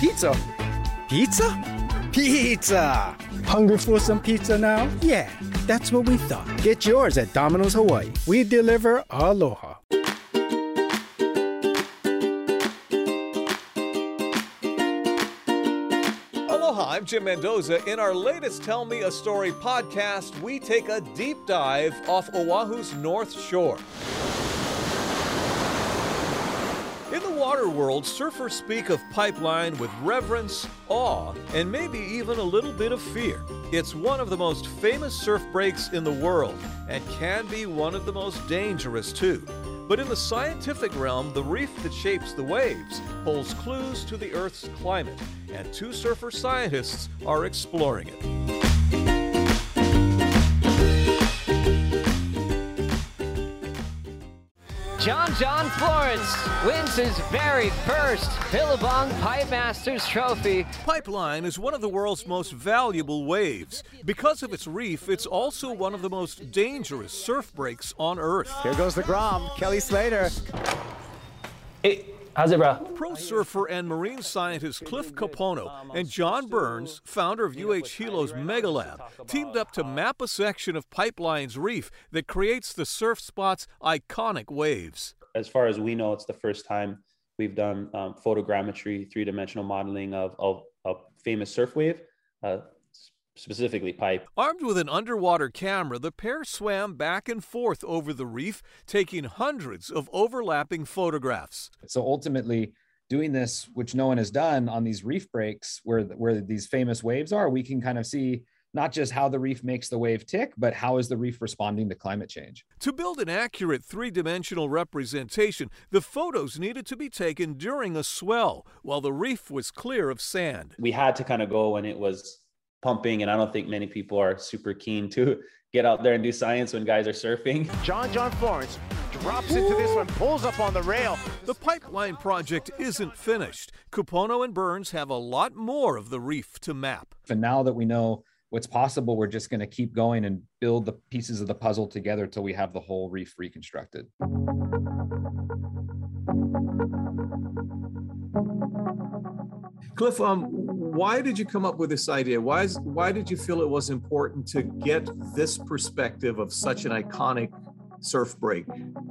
Pizza. Pizza? Pizza! Hungry for some pizza now? Yeah, that's what we thought. Get yours at Domino's Hawaii. We deliver aloha. Aloha, I'm Jim Mendoza. In our latest Tell Me a Story podcast, we take a deep dive off Oahu's North Shore. In the water world, surfers speak of Pipeline with reverence, awe, and maybe even a little bit of fear. It's one of the most famous surf breaks in the world and can be one of the most dangerous too. But in the scientific realm, the reef that shapes the waves holds clues to the Earth's climate, and two surfer scientists are exploring it. John John Florence wins his very first Billabong Pipe Masters trophy. Pipeline is one of the world's most valuable waves. Because of its reef, it's also one of the most dangerous surf breaks on Earth. Here goes the Grom, Kelly Slater. Hey, how's it, bro? Pro surfer and marine scientist Cliff Kapono and John Burns, founder of UH Hilo's Megalab, teamed up to map a section of Pipeline's reef that creates the surf spot's iconic waves. As far as we know, it's the first time we've done um, photogrammetry, three dimensional modeling of, of a famous surf wave, uh, specifically pipe. Armed with an underwater camera, the pair swam back and forth over the reef, taking hundreds of overlapping photographs. So ultimately, doing this, which no one has done on these reef breaks where where these famous waves are, we can kind of see not just how the reef makes the wave tick, but how is the reef responding to climate change. To build an accurate three dimensional representation, the photos needed to be taken during a swell while the reef was clear of sand. We had to kind of go when it was pumping, and I don't think many people are super keen to get out there and do science when guys are surfing. John John Florence drops into this one, pulls up on the rail. The pipeline project isn't finished. Kapono and Burns have a lot more of the reef to map. And now that we know what's possible, we're just going to keep going and build the pieces of the puzzle together till we have the whole reef reconstructed. Cliff, um, why did you come up with this idea? Why is why did you feel it was important to get this perspective of such an iconic surf break?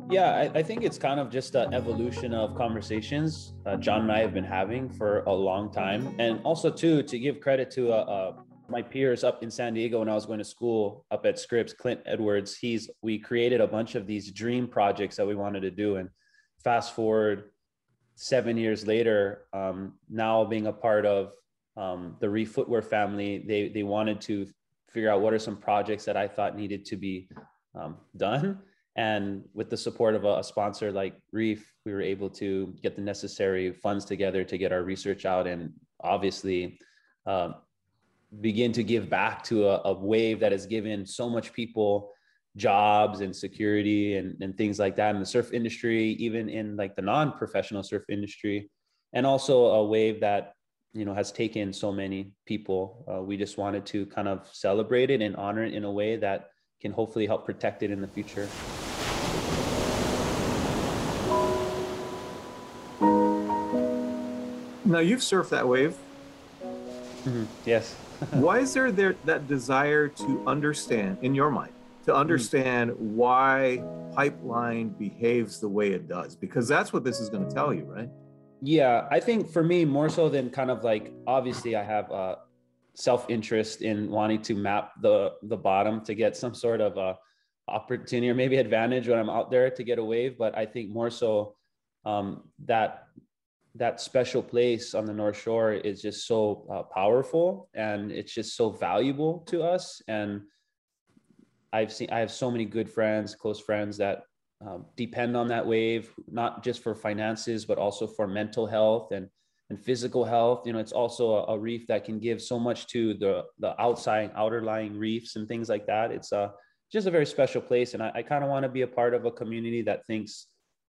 Yeah, I, I think it's kind of just an evolution of conversations uh, John and I have been having for a long time, and also too to give credit to uh, uh, my peers up in San Diego when I was going to school up at Scripps, Clint Edwards. He's we created a bunch of these dream projects that we wanted to do, and fast forward seven years later, um, now being a part of um, the Reef Footwear family, they they wanted to figure out what are some projects that I thought needed to be um, done. And with the support of a, a, sponsor like Reef, we were able to get the necessary funds together to get our research out and obviously uh, begin to give back to a, a, wave that has given so much people jobs and security and, and things like that in the surf industry, even in like the non-professional surf industry, and also a wave that you know has taken so many people. Uh, we just wanted to kind of celebrate it and honor it in a way that can hopefully help protect it in the future. Now you've surfed that wave. Mm-hmm. Yes. why is there there that desire to understand in your mind to understand mm. why pipeline behaves the way it does? Because that's what this is going to tell you, right? Yeah, I think for me more so than kind of like obviously I have a self-interest in wanting to map the the bottom to get some sort of a opportunity or maybe advantage when I'm out there to get a wave, but I think more so um, that that special place on the North Shore is just so uh, powerful and it's just so valuable to us. And I've seen, I have so many good friends, close friends that um, depend on that wave, not just for finances, but also for mental health and, and physical health. You know, it's also a, a reef that can give so much to the, the outside, outer lying reefs and things like that. It's a, just a very special place. And I, I kind of want to be a part of a community that thinks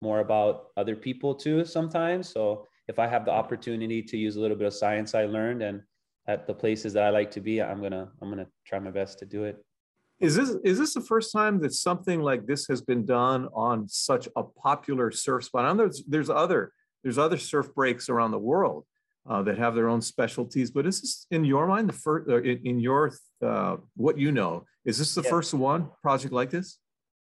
more about other people too sometimes. So if I have the opportunity to use a little bit of science I learned and at the places that I like to be, I'm gonna I'm gonna try my best to do it. Is this is this the first time that something like this has been done on such a popular surf spot? I know there's there's other there's other surf breaks around the world, uh, that have their own specialties. But is this, in your mind, the first, in, in, your uh, what you know, is this the yeah. first one project like this?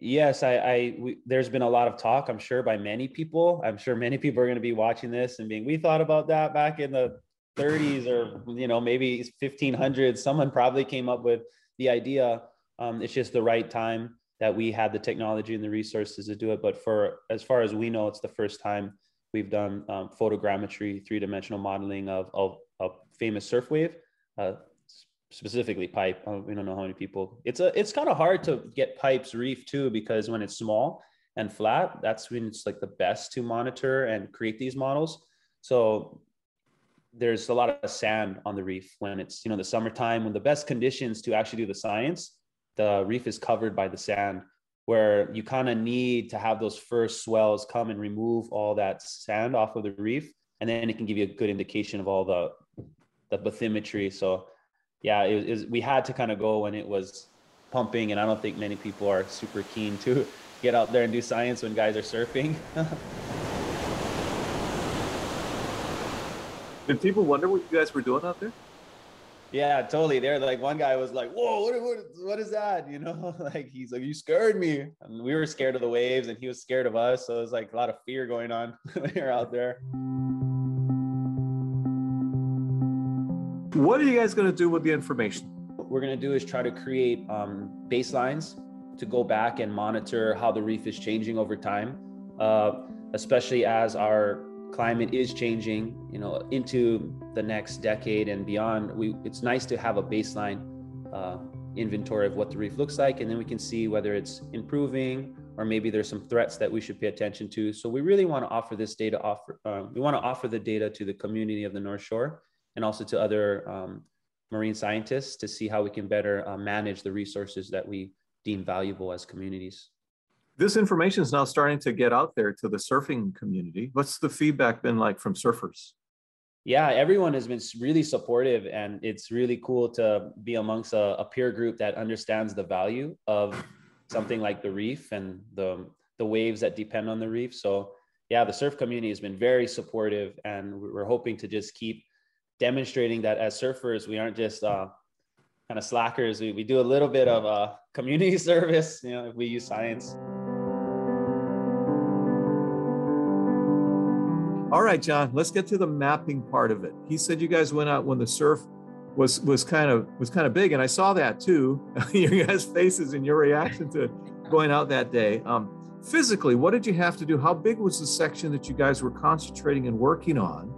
Yes, I, I we, there's been a lot of talk, I'm sure, by many people. I'm sure many people are going to be watching this and being, we thought about that back in the 30s or you know maybe 1500s. Someone probably came up with the idea. Um, it's just the right time that we had the technology and the resources to do it. But for as far as we know, it's the first time we've done um, photogrammetry, three dimensional modeling of, of a famous surf wave. Uh, specifically pipe. Uh, we don't know how many people. It's a it's kind of hard to get pipes reef too because when it's small and flat, that's when it's like the best to monitor and create these models. So there's a lot of sand on the reef when it's you know the summertime when the best conditions to actually do the science the reef is covered by the sand where you kind of need to have those first swells come and remove all that sand off of the reef and then it can give you a good indication of all the the bathymetry so yeah, it, it we had to kind of go when it was pumping, and I don't think many people are super keen to get out there and do science when guys are surfing. Did people wonder what you guys were doing out there? Yeah, totally. They're like, one guy was like, "Whoa, what, what, what is that?" You know, like he's like, "You scared me," and we were scared of the waves, and he was scared of us. So it was like a lot of fear going on when you're out there. What are you guys going to do with the information? What we're going to do is try to create um, baselines to go back and monitor how the reef is changing over time, uh, especially as our climate is changing, you know, into the next decade and beyond. We it's nice to have a baseline uh, inventory of what the reef looks like, and then we can see whether it's improving or maybe there's some threats that we should pay attention to. So we really want to offer this data. Offer uh, we want to offer the data to the community of the North Shore and also to other um, marine scientists to see how we can better uh, manage the resources that we deem valuable as communities. This information is now starting to get out there to the surfing community. What's the feedback been like from surfers? Yeah, everyone has been really supportive, and it's really cool to be amongst a, a peer group that understands the value of something like the reef and the the waves that depend on the reef. So, yeah, the surf community has been very supportive, and we're hoping to just keep demonstrating that as surfers, we aren't just uh, kind of slackers. We, we do a little bit of uh, community service, you know, if we use science. All right, John, let's get to the mapping part of it. He said you guys went out when the surf was was kind of was kind of big, and I saw that too. your guys' faces and your reaction to going out that day. Um, physically, what did you have to do? How big was the section that you guys were concentrating and working on?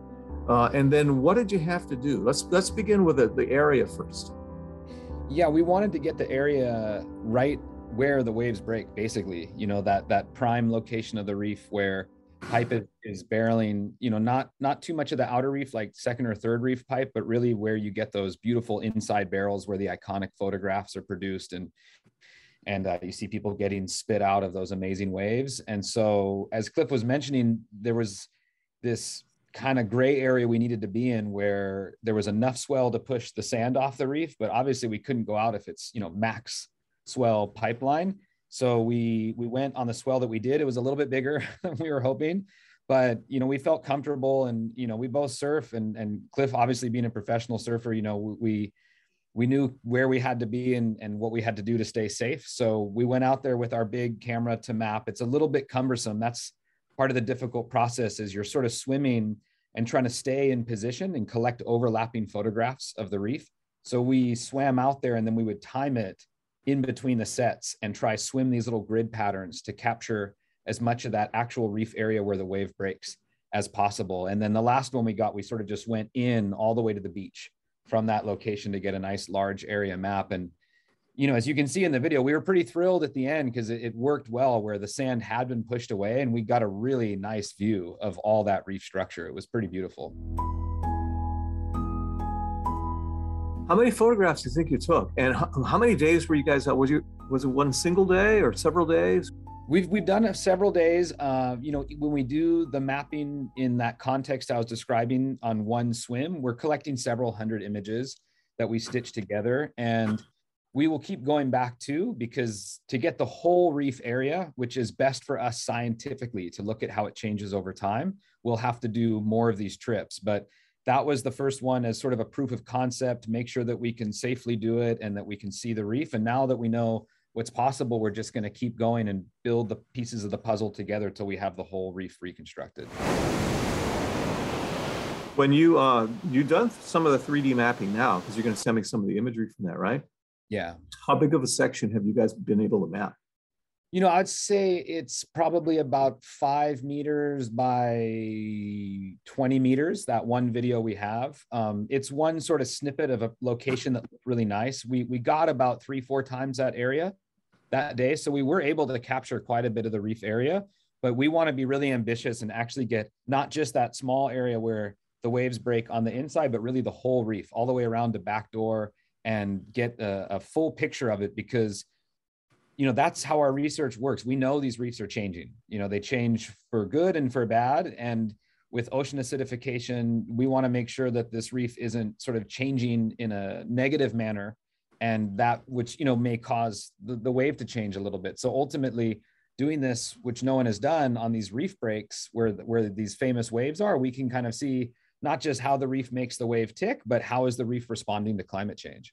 Uh, and then what did you have to do? Let's let's begin with the, the area first. Yeah, we wanted to get the area right where the waves break, basically. You know that that prime location of the reef where pipe is, is barreling. You know, not not too much of the outer reef, like second or third reef pipe, but really where you get those beautiful inside barrels where the iconic photographs are produced and and uh, you see people getting spit out of those amazing waves. And so, as Cliff was mentioning, there was this kind of gray area we needed to be in where there was enough swell to push the sand off the reef but obviously we couldn't go out if it's you know max swell pipeline so we we went on the swell that we did. It was a little bit bigger than we were hoping but you know we felt comfortable and you know we both surf and and cliff obviously being a professional surfer you know we we knew where we had to be and, and what we had to do to stay safe. So we went out there with our big camera to map. It's a little bit cumbersome. That's part of the difficult process is you're sort of swimming and trying to stay in position and collect overlapping photographs of the reef. So we swam out there and then we would time it in between the sets and try swim these little grid patterns to capture as much of that actual reef area where the wave breaks as possible. And then the last one we got, we sort of just went in all the way to the beach from that location to get a nice large area map. And you know, as you can see in the video, we were pretty thrilled at the end because it, it, worked well where the sand had been pushed away and we got a really nice view of all that reef structure. It was pretty beautiful. How many photographs do you think you took? And how, how many days were you guys out? Was you was it one single day or several days? We've we've done several days. Uh, you know, when we do the mapping in that context I was describing on one swim, we're collecting several hundred images that we stitch together and we will keep going back to because to get the whole reef area, which is best for us scientifically to look at how it changes over time, we'll have to do more of these trips. But that was the first one as sort of a proof of concept, make sure that we can safely do it and that we can see the reef. And now that we know what's possible, we're just going to keep going and build the pieces of the puzzle together till we have the whole reef reconstructed. When you uh you done some of the 3D mapping now because you're going to send me some of the imagery from that, right? Yeah. How big of a section have you guys been able to map? You know, I'd say it's probably about five meters by 20 meters. That one video we have. Um, it's one sort of snippet of a location that looked really nice. We we got about three, four times that area that day. So we were able to capture quite a bit of the reef area, but we want to be really ambitious and actually get not just that small area where the waves break on the inside, but really the whole reef all the way around the back door and get a, a full picture of it because you know that's how our research works. We know these reefs are changing. You know they change for good and for bad. And with ocean acidification we want to make sure that this reef isn't sort of changing in a negative manner. And that which you know may cause the, the wave to change a little bit. So ultimately doing this which no one has done on these reef breaks where where these famous waves are we can kind of see not just how the reef makes the wave tick but how is the reef responding to climate change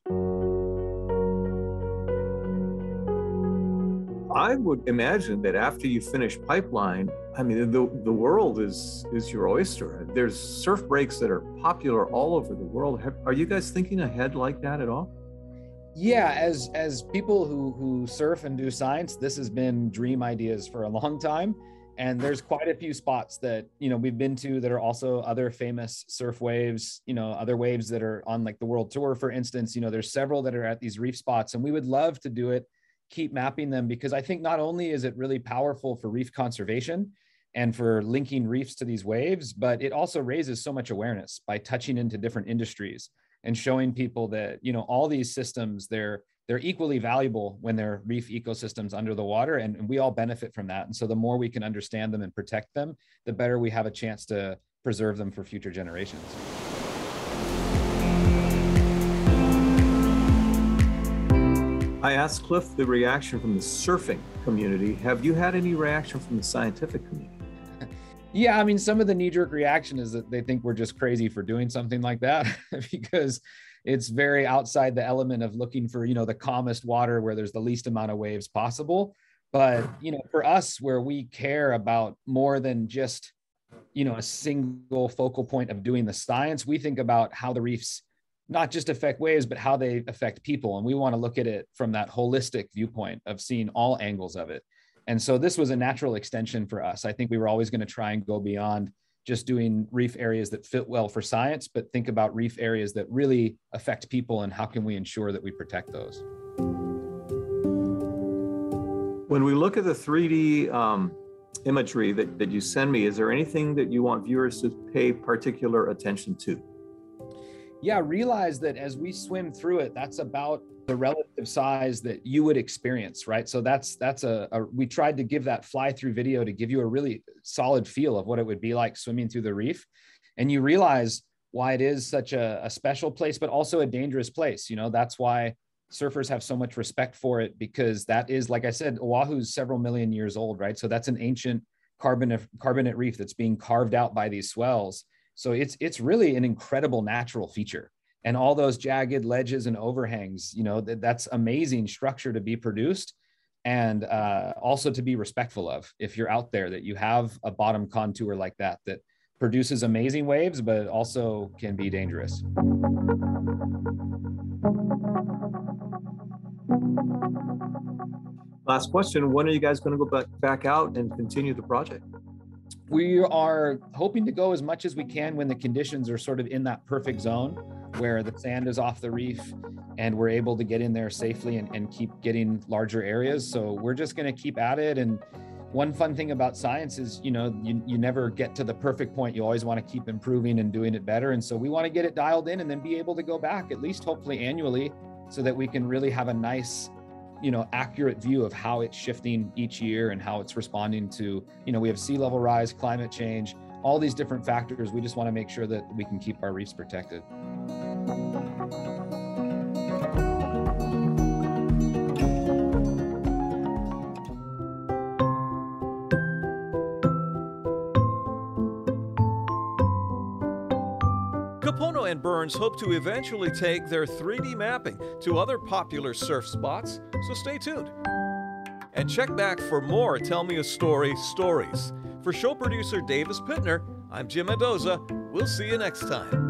I would imagine that after you finish pipeline, I mean the the world is is your oyster. There's surf breaks that are popular all over the world. Are you guys thinking ahead like that at all? Yeah, as as people who who surf and do science, this has been dream ideas for a long time. And there's quite a few spots that you know we've been to that are also other famous surf waves. You know, other waves that are on like the world tour, for instance. You know, there's several that are at these reef spots, and we would love to do it keep mapping them because I think not only is it really powerful for reef conservation and for linking reefs to these waves, but it also raises so much awareness by touching into different industries and showing people that you know all these systems they're they're equally valuable when they're reef ecosystems under the water and, and we all benefit from that. And so the more we can understand them and protect them the better we have a chance to preserve them for future generations I asked Cliff the reaction from the surfing community. Have you had any reaction from the scientific community? Yeah, I mean, some of the knee jerk reaction is that they think we're just crazy for doing something like that because it's very outside the element of looking for, you know, the calmest water where there's the least amount of waves possible. But, you know, for us, where we care about more than just, you know, a single focal point of doing the science, we think about how the reefs not just affect waves, but how they affect people. And we want to look at it from that holistic viewpoint of seeing all angles of it. And so this was a natural extension for us. I think we were always going to try and go beyond just doing reef areas that fit well for science, but think about reef areas that really affect people and how can we ensure that we protect those. When we look at the 3D um, imagery that, that you send me, is there anything that you want viewers to pay particular attention to? Yeah, realize that as we swim through it, that's about the relative size that you would experience, right? So that's that's a, a, we tried to give that fly through video to give you a really solid feel of what it would be like swimming through the reef, and you realize why it is such a, a special place, but also a dangerous place. You know, that's why surfers have so much respect for it because that is, like I said, Oahu's several million years old, right? So that's an ancient carbonate carbonate reef that's being carved out by these swells so it's it's really an incredible natural feature. And all those jagged ledges and overhangs, you know, that, that's amazing structure to be produced and uh, also to be respectful of if you're out there that you have a bottom contour like that that produces amazing waves but also can be dangerous. Last question. When are you guys going to go back, back out and continue the project we are hoping to go as much as we can when the conditions are sort of in that perfect zone where the sand is off the reef and we're able to get in there safely and, and keep getting larger areas. So we're just going to keep at it. And one fun thing about science is, you know, you, you never get to the perfect point. You always want to keep improving and doing it better. And so we want to get it dialed in and then be able to go back at least hopefully annually so that we can really have a nice you know accurate view of how it's shifting each year and how it's responding to you know we have sea level rise climate change all these different factors. We just want to make sure that we can keep our reefs protected and Burns hope to eventually take their 3D mapping to other popular surf spots, so stay tuned. And check back for more Tell Me a Story stories. For show producer Davis Pittner, I'm Jim Mendoza. We'll see you next time.